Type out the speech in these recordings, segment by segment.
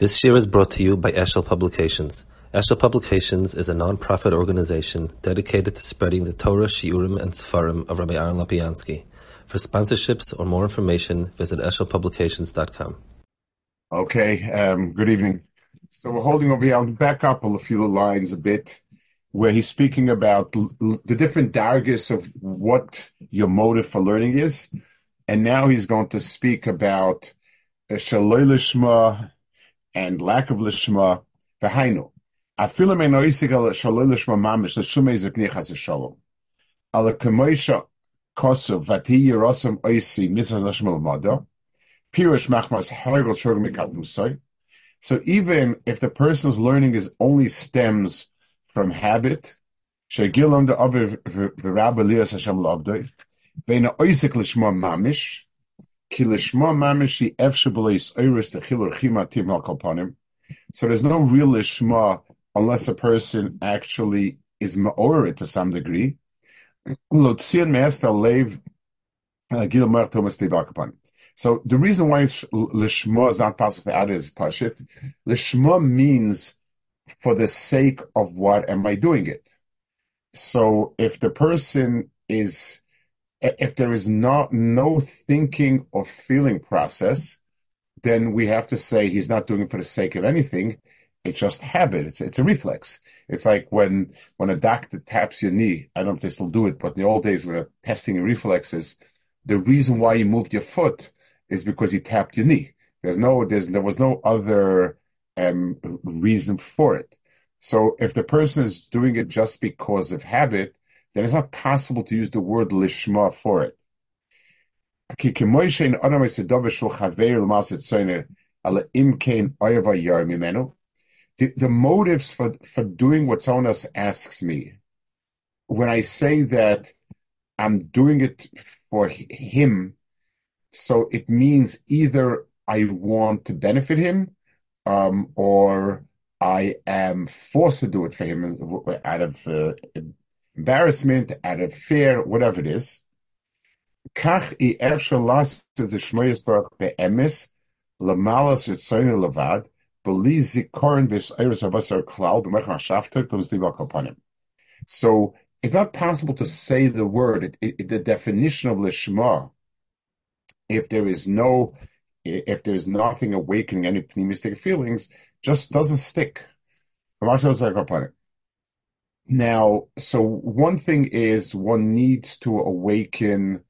This year is brought to you by Eshel Publications. Eshel Publications is a non-profit organization dedicated to spreading the Torah, Shiurim, and Sefarim of Rabbi Aaron Lopiansky. For sponsorships or more information, visit eshelpublications.com. Okay, um, good evening. So we're holding over here. I'll back up a few lines a bit where he's speaking about l- the different dargis of what your motive for learning is. And now he's going to speak about Lishma and lack of lishma v'hainu. Afilu mein oisig al shaloi lishma mamish l'shumei zepnichas shalom. Ala kemoisha kosu vati yerosam oisi misa lishma l'mada. Pirush machmas hargol shurg mikat musay. So even if the person's learning is only stems from habit, shegilam de aviv v'rabba lias Hashem l'avdoi, veina oisik lishma mamish, so there's no real lishma unless a person actually is ma'orit to some degree. Uh, so the reason why lishma is not possible to add is pashit. Lishma means for the sake of what am I doing it. So if the person is if there is not no thinking or feeling process, then we have to say he's not doing it for the sake of anything. It's just habit. It's it's a reflex. It's like when when a doctor taps your knee. I don't know if they still do it, but in the old days when they're testing reflexes, the reason why you moved your foot is because he tapped your knee. There's no there's there was no other um, reason for it. So if the person is doing it just because of habit, then it's not possible to use the word lishma for it. The, the motives for, for doing what someone else asks me, when I say that I'm doing it for him, so it means either I want to benefit him, um, or I am forced to do it for him out of uh, embarrassment, out of fear, whatever it is. Kach i las the shmoyes baruch be'emes ritzoyin levad beli zikorin avasar klal b'mech l'stiv kapanim. So it's not possible to say the word, it, it, the definition of lishma, if there is no, if there is nothing awakening any pneumistic feelings, just doesn't stick. Now, so one thing is one needs to awaken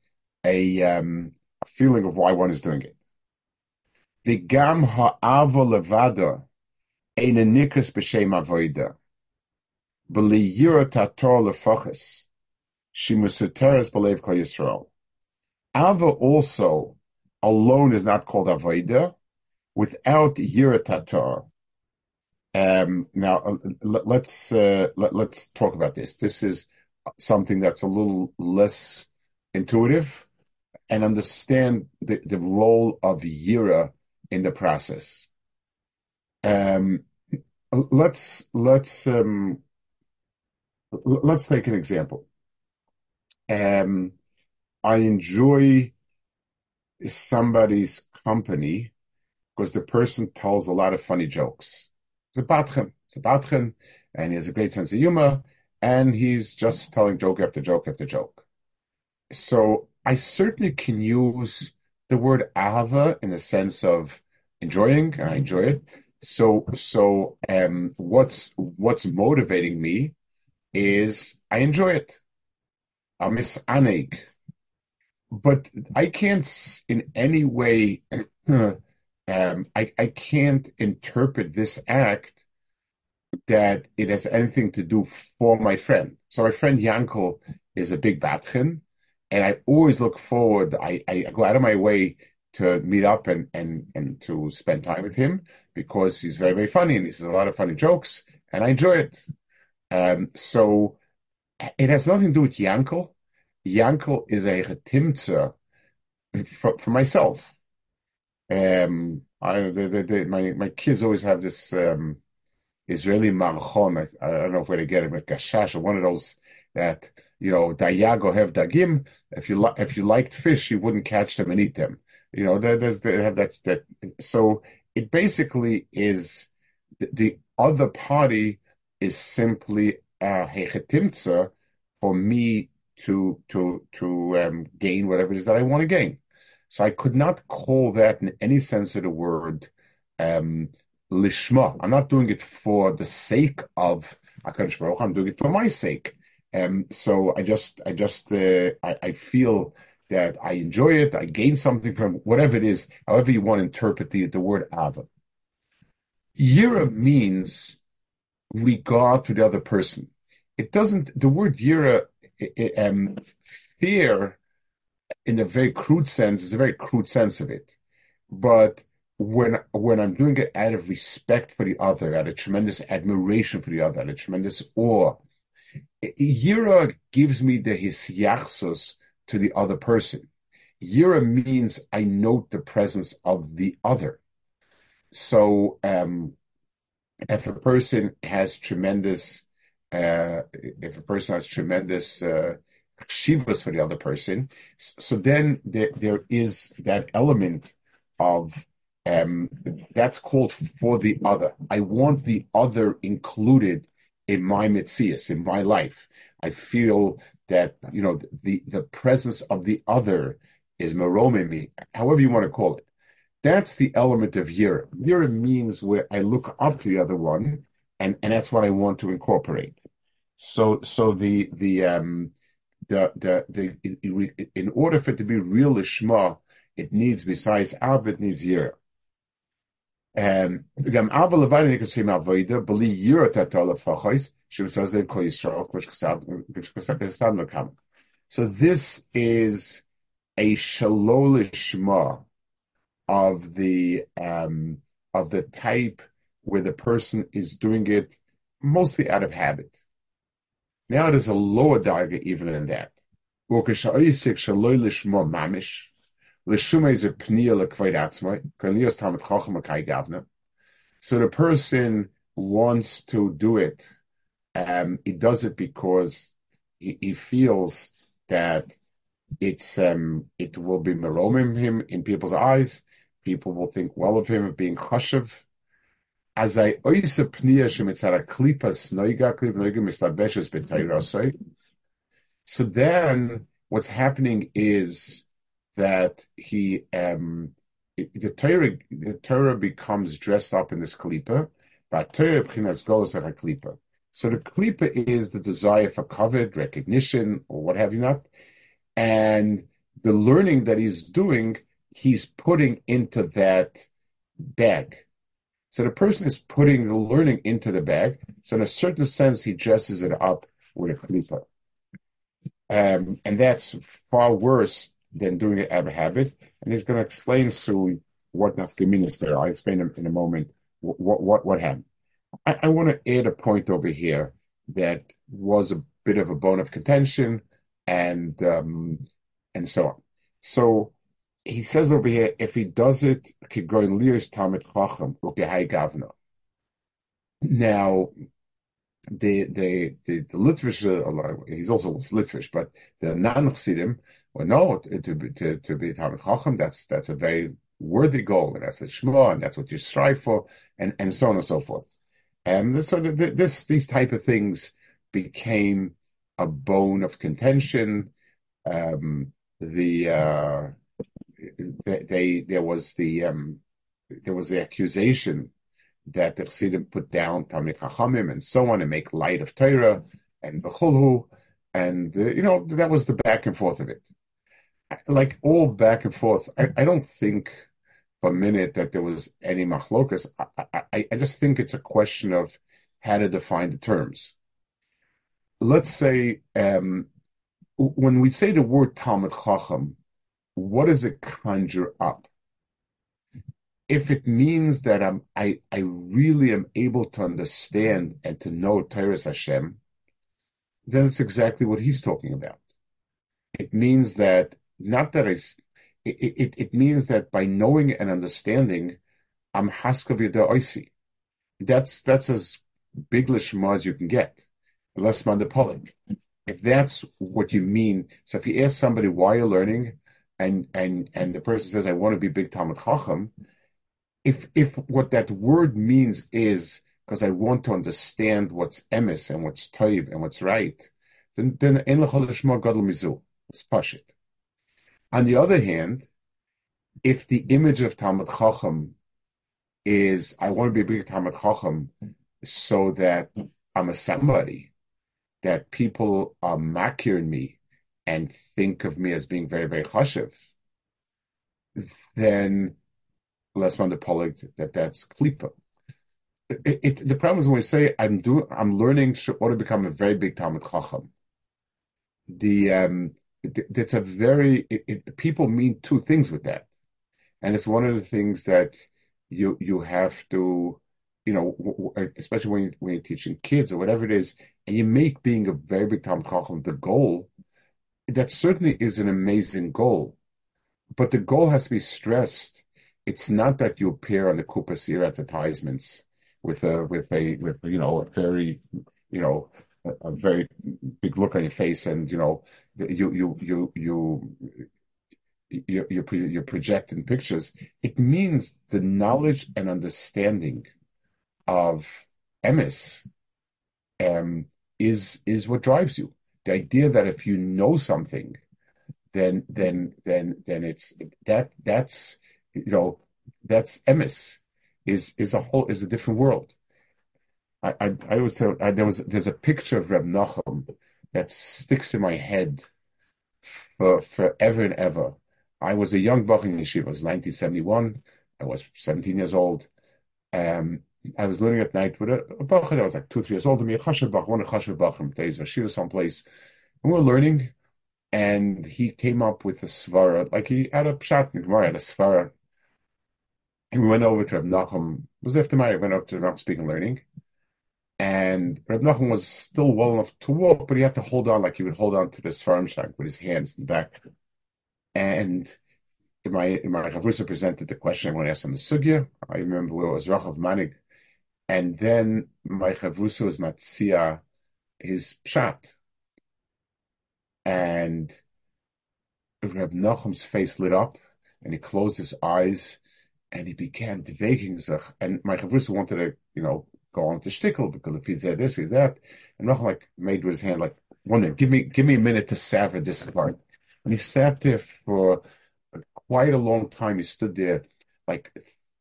a, um, a feeling of why one is doing it. V'gam ha'ava levada ein nikas b'shem avoida. B'li yira tator lefochus. Shimusuteres b'lev kol Yisrael. Ava also alone is not called avoida. Without yira tator, um, now, uh, let's uh, let, us talk about this. This is something that's a little less intuitive, and understand the, the role of Yira in the process. Um, let's let's um, let's take an example. Um, I enjoy somebody's company because the person tells a lot of funny jokes it's about him. It's about him, and he has a great sense of humor, and he's just telling joke after joke after joke. So I certainly can use the word ahava in the sense of enjoying, and I enjoy it. So, so um, what's what's motivating me is I enjoy it. I miss aneg, but I can't in any way um, I, I can't interpret this act that it has anything to do for my friend. So my friend Yankel is a big batchin, and I always look forward. I, I go out of my way to meet up and, and, and to spend time with him because he's very, very funny and he says a lot of funny jokes and I enjoy it. Um, so it has nothing to do with Yankel. Yankel is a retimtzer for, for myself. Um, I, the, the, the, my my kids always have this um, Israeli marchon. I, I, don't know where they get it, but gashash, or one of those that you know, dayago have dagim. If you li- if you liked fish, you wouldn't catch them and eat them. You know, there, there's they have that that. So it basically is the, the other party is simply a hechetimtza for me to to to um, gain whatever it is that I want to gain. So I could not call that in any sense of the word um, lishma. I'm not doing it for the sake of Hakadosh Baruch. I'm doing it for my sake. Um, so I just I just uh, I, I feel that I enjoy it. I gain something from whatever it is. However you want to interpret the the word ava. Yira means regard to the other person. It doesn't. The word yira um, fear in a very crude sense is a very crude sense of it. But when when I'm doing it out of respect for the other, out of tremendous admiration for the other, out of tremendous awe, Yira gives me the hisyachsus to the other person. Yira means I note the presence of the other. So um, if a person has tremendous uh, if a person has tremendous uh, shivas for the other person, so then there, there is that element of um, that's called for the other. I want the other included in my mitzias, in my life. I feel that you know the the presence of the other is meroming me, however you want to call it. That's the element of yira. Yira means where I look up to the other one, and, and that's what I want to incorporate. So so the the um the the the in, order for it to be real lishma, it needs besides av, it needs yira. Um. So this is a shalolishma of the um, of the type where the person is doing it mostly out of habit. Now there's a lower darga even in that. So the person wants to do it. Um, he does it because he, he feels that it's um, it will be meromim him in people's eyes. People will think well of him of being chashav. As I oisa pnia shemitzara klipas noiga klip noiga mislabeshes b'tayrasai. So then, what's happening is that he um, the Torah the Torah becomes dressed up in this klipa, but Torah b'chinas golos like a klipa. So the klipa is the desire for covet, recognition, or what have you not, and the learning that he's doing he's putting into that bag. So the person is putting the learning into the bag. So in a certain sense, he dresses it up with a klipa. Um, and that's far worse than doing it out of habit. And he's going to explain soon what nafkamin is there. I'll explain in, in a moment what what what happened. I, I want to add a point over here that was a bit of a bone of contention and um, and so on. So he says over here, if he does it, could go in Lias Talmud Chacham, Gavna. Now, the the the, the Litvish, uh, he's also Litvish, but the non Chassidim, well, no, to be to, to be Talmud Chacham, that's that's a very worthy goal, and that's the Shema, and that's what you strive for, and and so on and so forth. And so this these type of things became a bone of contention. Um, the uh, they, there was the um, there was the accusation that the Chassidim put down Talmid Chachamim and so on and make light of Torah and Bechulhu, and uh, you know that was the back and forth of it. Like all back and forth, I, I don't think for a minute that there was any machlokas. I, I, I just think it's a question of how to define the terms. Let's say um, when we say the word Talmud Chacham, what does it conjure up? If it means that I'm, I, I really am able to understand and to know Torah Hashem, then it's exactly what he's talking about. It means that not that I, it, it, it means that by knowing and understanding, I'm haskav oisi. That's that's as big lishma as you can get, less mandapolik. If that's what you mean, so if you ask somebody why you're learning, and and and the person says, "I want to be big Talmud Chacham," if if what that word means is because I want to understand what's emes and what's toiv and what's right, then then en gadol mizu. It's pashit. On the other hand, if the image of Talmud Chacham is I want to be a big Talmud Chacham so that I'm a somebody that people are makiring me and think of me as being very, very chashiv, then less on the polig that that's klipa. It, it, the problem is when we say I'm doing, I'm learning or to become a very big Talmud Chacham. The um, it, it's a very it, people mean two things with that, and it's one of the things that you you have to, you know, especially when you, when you're teaching kids or whatever it is, and you make being a very big Talmud Chacham the goal. That certainly is an amazing goal, but the goal has to be stressed. It's not that you appear on the Kupasir advertisements with a with a with you know a very you know a, a very big look on your face and you know you you you you you're, you're, you're projecting pictures, it means the knowledge and understanding of emes um, is is what drives you. The idea that if you know something, then then then then it's that that's you know that's emes is is a whole is a different world. I I, I always tell I, there was there's a picture of Reb Nachum that sticks in my head for forever and ever. I was a young Bach in Yeshiva. It was 1971. I was 17 years old. Um, I was learning at night with a, a Bach. I was like two, three years old. And me a Chashav Bach, one of Chashav Bach from Teis Vashiva someplace. And we were learning. And he came up with a svara, like he had a pshat in Gemara, had a svara. And we went over to Reb Nachum. It was after my, I went up to Reb Nachum speaking learning. And Reb Nachum was still well enough to walk, but he had to hold on like he would hold on to the svarim shank with his hands in the back. And my my Chavrusa presented the question I want to ask on the sugya. I remember where it was Rachav Manig, and then my Chavrusa was Matzia, his pshat, and Reb Nachum's face lit up, and he closed his eyes, and he began devaking sich. And my Chavrusa wanted to, you know, go on to shtickle because if he said this or that, and Nachum like made with his hand like, one minute, give me give me a minute to savor this part. And he sat there for quite a long time. He stood there, like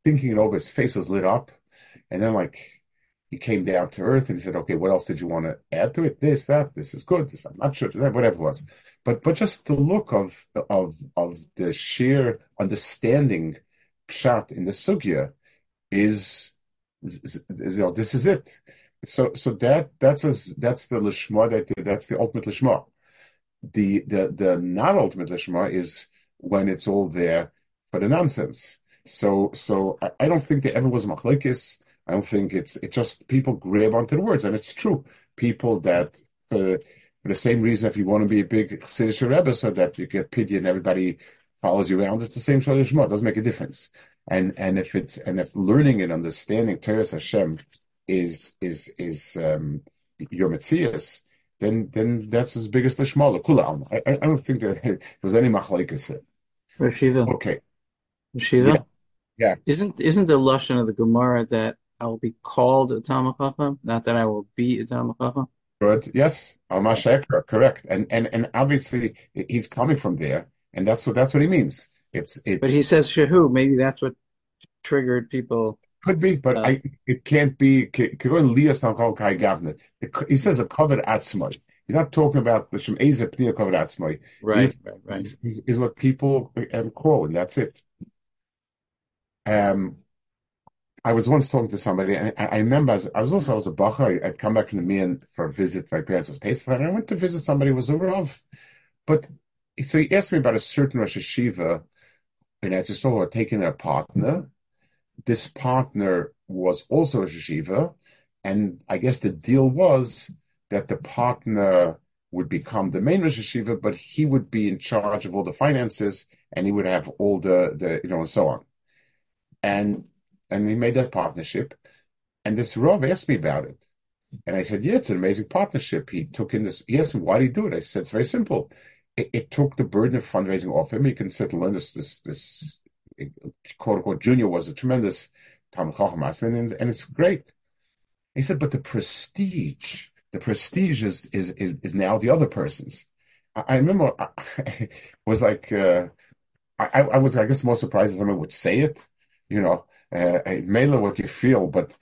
thinking it over. His face was lit up, and then like he came down to earth and he said, "Okay, what else did you want to add to it? This, that, this is good. This, I'm not sure whatever it was." But but just the look of of of the sheer understanding shot in the sugya is, is, is, you know this is it. So so that that's as that's the lishma that that's the ultimate lishma the the the not ultimate lishma is when it's all there for the nonsense. So so I, I don't think there ever was machlekes. I don't think it's it just people grab onto the words, and it's true. People that for, for the same reason, if you want to be a big Chassidish Rebbe, so that you get pity and everybody follows you around, it's the same Shalish It doesn't make a difference. And and if it's and if learning and understanding Teres Hashem is is is um, your Metzias, then then that's as big as the. Kula I, I don't think that there was any machlekes. Rashiva. Okay. Rashiva. Yeah. yeah. Isn't isn't the lashon of the Gemara that I will be called a Talmud Chacham, not that I will be a Talmud Chacham? Good. Yes. Alma Correct. And and and obviously he's coming from there, and that's what that's what he means. It's it's. But he says Shehu. Maybe that's what triggered people. Could be, but uh, I, it can't be. He says the covered atzmai. He's not talking about the Shem Eza Pnia covered atzmai. Right, right, right. Is, is what people um, call, and that's it. Um, I was once talking to somebody, and I, I remember as, I was also I was a bacher. I'd come back from the Mian for a visit. My parents was Pesach, and I went to visit somebody who was a Rav. But so he asked me about a certain Rosh Hashiva, and I just saw taking a partner this partner was also a yeshiva, and I guess the deal was that the partner would become the main Rosh Yeshiva, but he would be in charge of all the finances and he would have all the, the you know, and so on. And and he made that partnership. And this Rav asked me about it. And I said, Yeah, it's an amazing partnership. He took in this, he asked me, why did he do it? I said, It's very simple. It, it took the burden of fundraising off him. He can sit and learn this, this, this quote unquote junior was a tremendous Talmud Chacham and, and it's great. He said, but the prestige, the prestige is is is, is now the other person's. I, I remember I, was like uh, I, I was I guess most surprised that someone would say it, you know, uh, mainly what you feel, but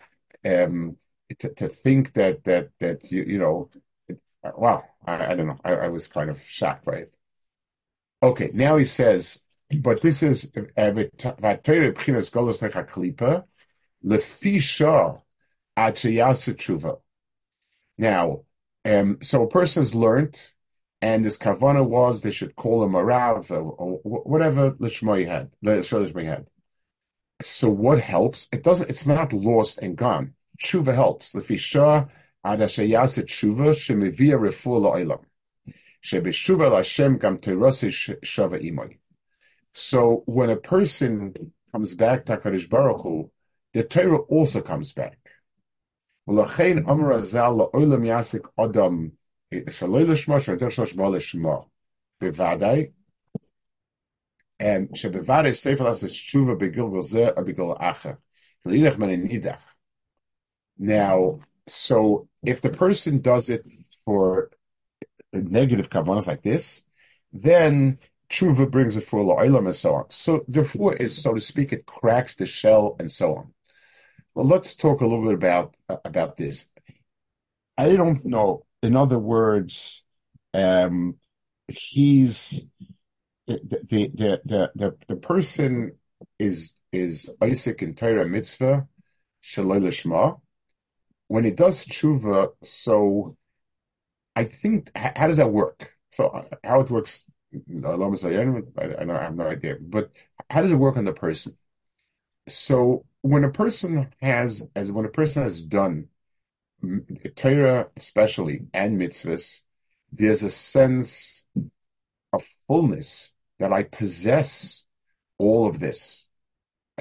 um, to, to think that that that you you know, wow, I, I don't know, I, I was kind of shocked by it. Okay, now he says, but this is tshuva. Now, um, so a person's learned, and this kavana was they should call him a rav or, or whatever lishmoy had, lishmoy had. So what helps? It doesn't. It's not lost and gone. Tshuva helps. Lefi shah ad tshuva shemivia refu la'olam. Shebeshuva Hashem gam shava imoy. So when a person comes back to Hakadosh Baruch Hu, the Torah also comes back. V'lachein Amar Azal la'olam yasik adam shaloi l'shma shadar shlosh l'shma bevadai nidach. Now, so if the person does it for negative kavanas like this, then tshuva brings it for la'ilam and so on. So therefore, is so to speak, it cracks the shell and so on. Well, let's talk a little bit about about this. I don't know. In other words, um, he's the the the the, the, person is is Isaac in Torah mitzvah shaloi When he does tshuva, so I think how does that work? So uh, how it works, I, don't know I have no idea. But how does it work on the person? So when a person has, as when a person has done Torah especially and mitzvahs, there's a sense fullness that I possess all of this.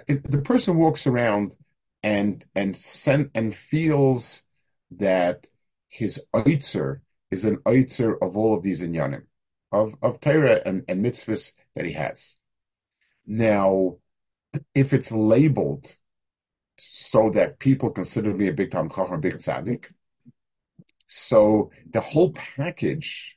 The person walks around and and sen- and feels that his oitzer is an oitzer of all of these inyanim, of, of Torah and, and mitzvahs that he has. Now, if it's labeled so that people consider me a big time Chacham, a big tzaddik, so the whole package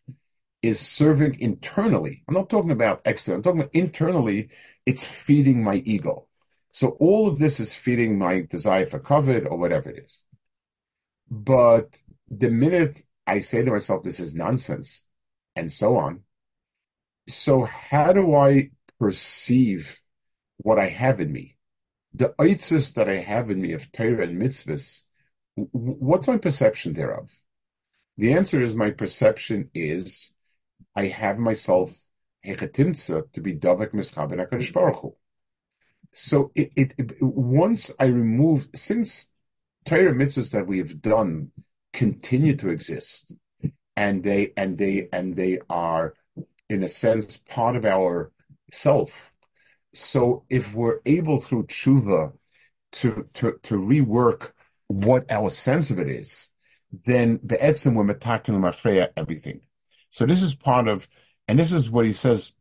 is serving internally. I'm not talking about external. I'm talking about internally. It's feeding my ego. So all of this is feeding my desire for covet or whatever it is. But the minute I say to myself, this is nonsense, and so on. So, how do I perceive what I have in me? The itzis that I have in me of Torah and mitzvahs, what's my perception thereof? The answer is my perception is I have myself hechetimtza to be davek mischaber HaKadosh Baruch Hu. So it, it, it, once I remove, since Torah mitzvahs that we have done continue to exist, and they and they and they are, in a sense, part of our self. So if we're able through tshuva to to to rework what our sense of it is, then the etzim we're mafreya everything. So this is part of, and this is what he says.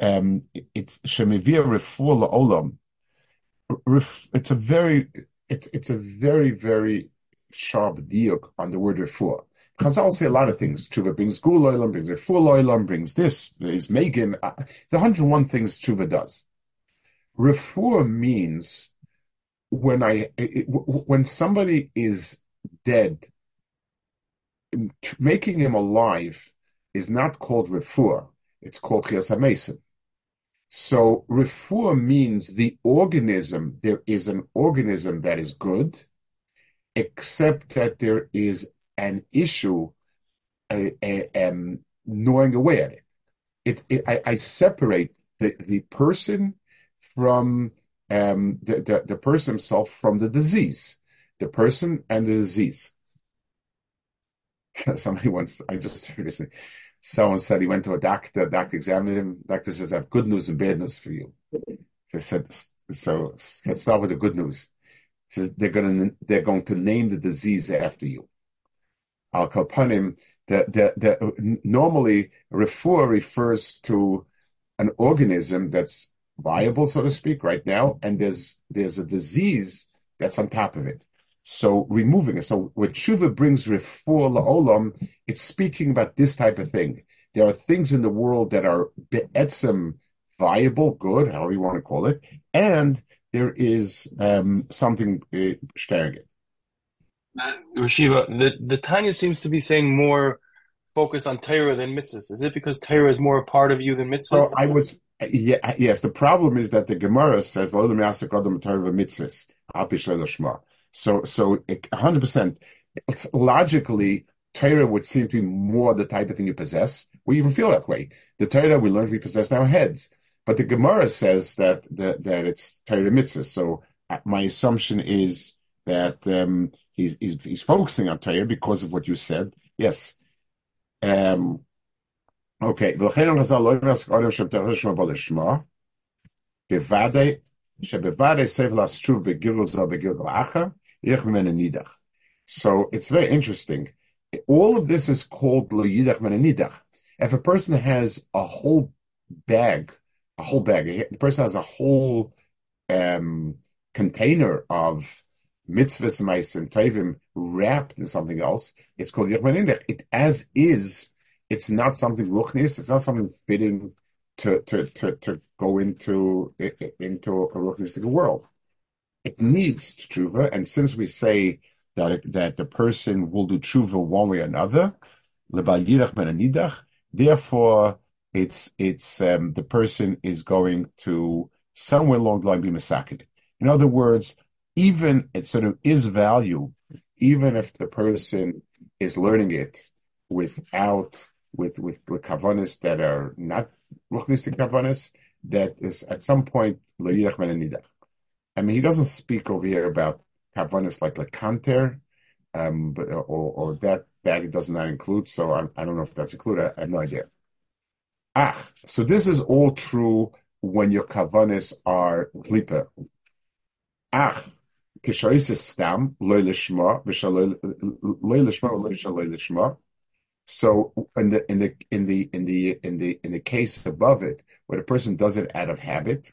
Um, it's shemivia refuah olam. It's a very, it's it's a very very sharp diuk on the word refuah. Chazal say a lot of things. Tshuva brings gul oilam, brings refuah oilam, brings this, is megan. Uh, the 101 things Tshuva does. Refuah means when I it, when somebody is dead, making him alive is not called refuah. It's called chias So refuah means the organism. There is an organism that is good, except that there is an issue a, a, um, gnawing away at it. It, it I, I, separate the, the person from um, the, the, the person himself from the disease, the person and the disease. Somebody once, I just heard this thing. Someone said he went to a doctor, doctor examined him. Doctor says, I have good news and bad news for you. They said, so let's start with the good news they're going to they're going to name the disease after you. Al kapanim. The, the, the, normally, refuah refers to an organism that's viable, so to speak, right now, and there's there's a disease that's on top of it. So removing it. So when tshuva brings refuah la'olam, it's speaking about this type of thing. There are things in the world that are be'etzem viable, good, however you want to call it, and there is um, something uh, it. Uh, Rashiva, the the Tanya seems to be saying more focused on Torah than mitzvahs. Is it because Torah is more a part of you than mitzvahs? So I would, yeah, yes. The problem is that the Gemara says mitzvahs. So, so hundred percent. It's Logically, Torah would seem to be more the type of thing you possess. We even feel that way. The Torah we learn we possess in our heads, but the Gemara says that that, that it's Torah mitzvahs. So uh, my assumption is that um, he's, he's he's focusing on Torah because of what you said. Yes. Um, okay. So it's very interesting. All of this is called lo yidach menanidach. If a person has a whole bag, a whole bag, the person has a whole um, container of mitzvahs, ma'asim, tovim wrapped in something else, it's called yidach It as is. It's not something ruchnis. It's not something fitting to to to, to go into into a ruchnistic world. It needs tshuva, and since we say that that the person will do tshuva one way or another, therefore it's it's um, the person is going to somewhere along the line be massacred. In other words, even it sort of is value, even if the person is learning it without with with, kavanas that are not ruchnistic kavanas, that is at some point menanidach. I mean, he doesn't speak over here about kavanas like lekanter, um, but or, or that that does not include. So I, I don't know if that's included. I have no idea. Ah, so this is all true when your kavanas are klipa. Ah, kishoisis stam loy lishma loy lishma. So in the in the in the in the in the in the case above it, where the person does it out of habit,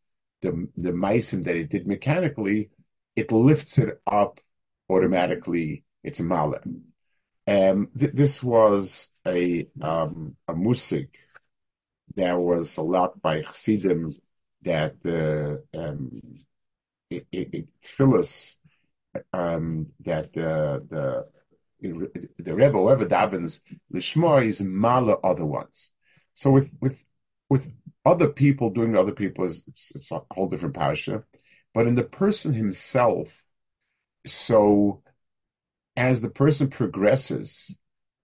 the the meisim that it did mechanically, it lifts it up automatically. It's a malim. Um, th- this was a um, a musik that was a lot by Chassidim that the um, it, it, it um, that the the the Rebbe, whoever davens lishma, is mala other ones. So with with with other people doing other people is it's, it's a whole different parasha, but in the person himself, so as the person progresses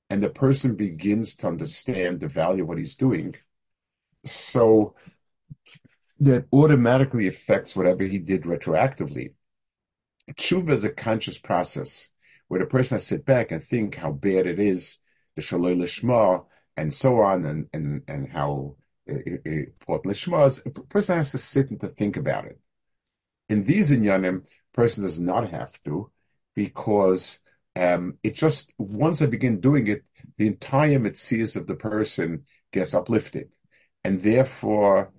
and the person begins to understand the value of what he's doing, so that automatically affects whatever he did retroactively. Tshuva is a conscious process where the person has to sit back and think how bad it is, the shaloi lishma, and so on, and and and how important lishma is. A person has to sit and to think about it. In these inyanim, person does not have to, because um, it just once I begin doing it, the entire mitzvahs of the person gets uplifted, and therefore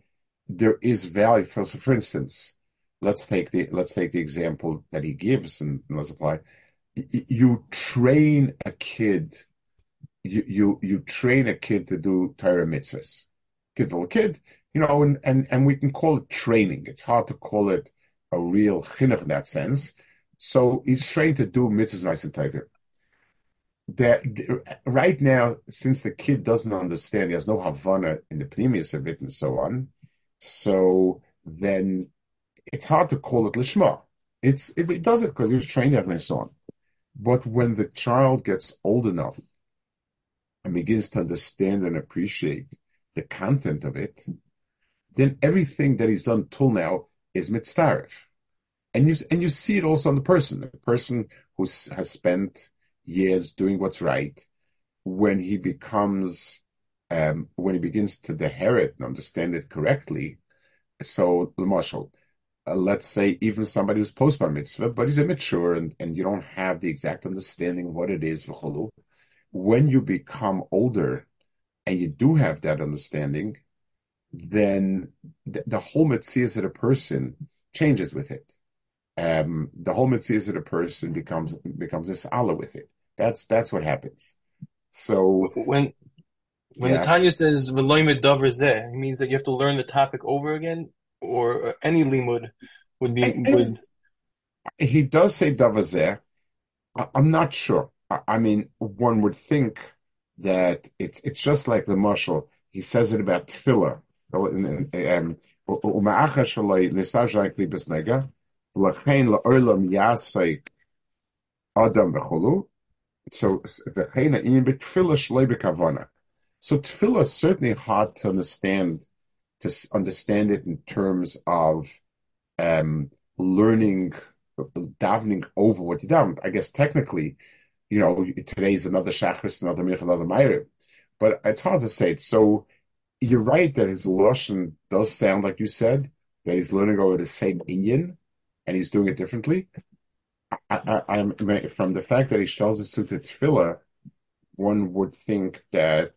there is value. For, so for instance, let's take the let's take the example that he gives and, and let's apply. You train a kid, you you you train a kid to do Torah mitzvahs. Little kid, you know, and, and and we can call it training. It's hard to call it a real chinuch in that sense. So he's trained to do mitzvahs nice and tighter. That right now, since the kid doesn't understand, he has no havana in the previous of it and so on. So then it's hard to call it lishma. It's it, it does it because he was trained at and so on. But when the child gets old enough and begins to understand and appreciate the content of it, then everything that he's done till now is mitzdarif. And you and you see it also on the person, the person who has spent years doing what's right, when he becomes um, when he begins to inherit and understand it correctly. So, the marshal, uh, let's say even somebody who's post bar mitzvah, but he's immature and, and you don't have the exact understanding of what it is, when you become older and you do have that understanding, then the, the whole mitzvah of a person changes with it. Um, the whole mitzvah of a person becomes becomes this Allah with it. That's that's what happens. So when when yeah. the Tanya says "v'loimed davar it means that you have to learn the topic over again, or any limud would be. And, would... He does say davar I'm not sure. I, mean, one would think that it's it's just like the marshal. He says it about tefillah. So so tefillah is certainly hard to understand, to understand it in terms of um, learning, davening over what you daven. I guess technically, you know, today's another Shachris, another Mich, another Meirib. But it's hard to say it. So you're right that his Lashon does sound like you said, that he's learning over the same inyan and he's doing it differently. I, I, am from the fact that he tells us to tefillah, one would think that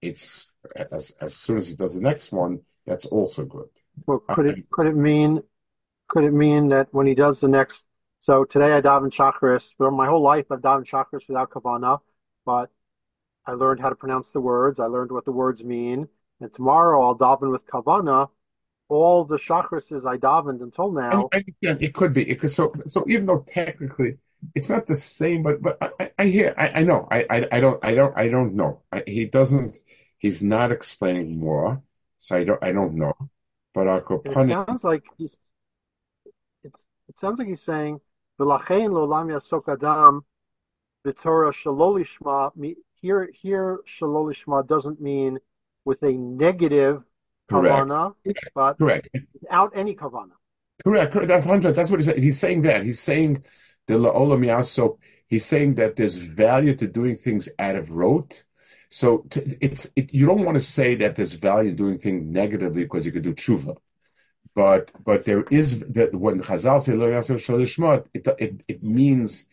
it's as as soon as he does the next one, that's also good. Well, could it could it mean could it mean that when he does the next? So today I daven Shachris. For my whole life I've daven Shachris without kavana, but I learned how to pronounce the words. I learned what the words mean, and tomorrow I'll daven with kavana. All the Shachris I davened until now. I, I, it could be. It could, so so even though technically it's not the same, but but I, I hear I, I know I, I, I don't I don't I don't know. he doesn't. He's not explaining more, so I don't I don't know. But our It sounds like he's. It's, it sounds like he's saying v'lachein lo'lam yasok adam v'torah shalolishma. Here here shalolishma doesn't mean with a negative kavana, but correct without any kavana. Correct, correct. That's That's what he's saying. He's saying that. He's saying the la'olam yasok. He's saying that there's value to doing things out of rote. So to, it's it, you don't want to say that there's value in doing things negatively because you could do tshuva, but but there is that when Chazal say lo yasem it, it means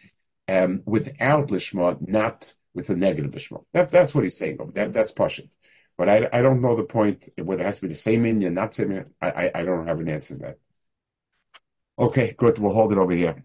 um, without lishma, not with a negative lishma. That that's what he's saying. That that's pashit. But I, I don't know the point whether it has to be the same in inyan, not same. I, I I don't have an answer to that. Okay, good. We'll hold it over here.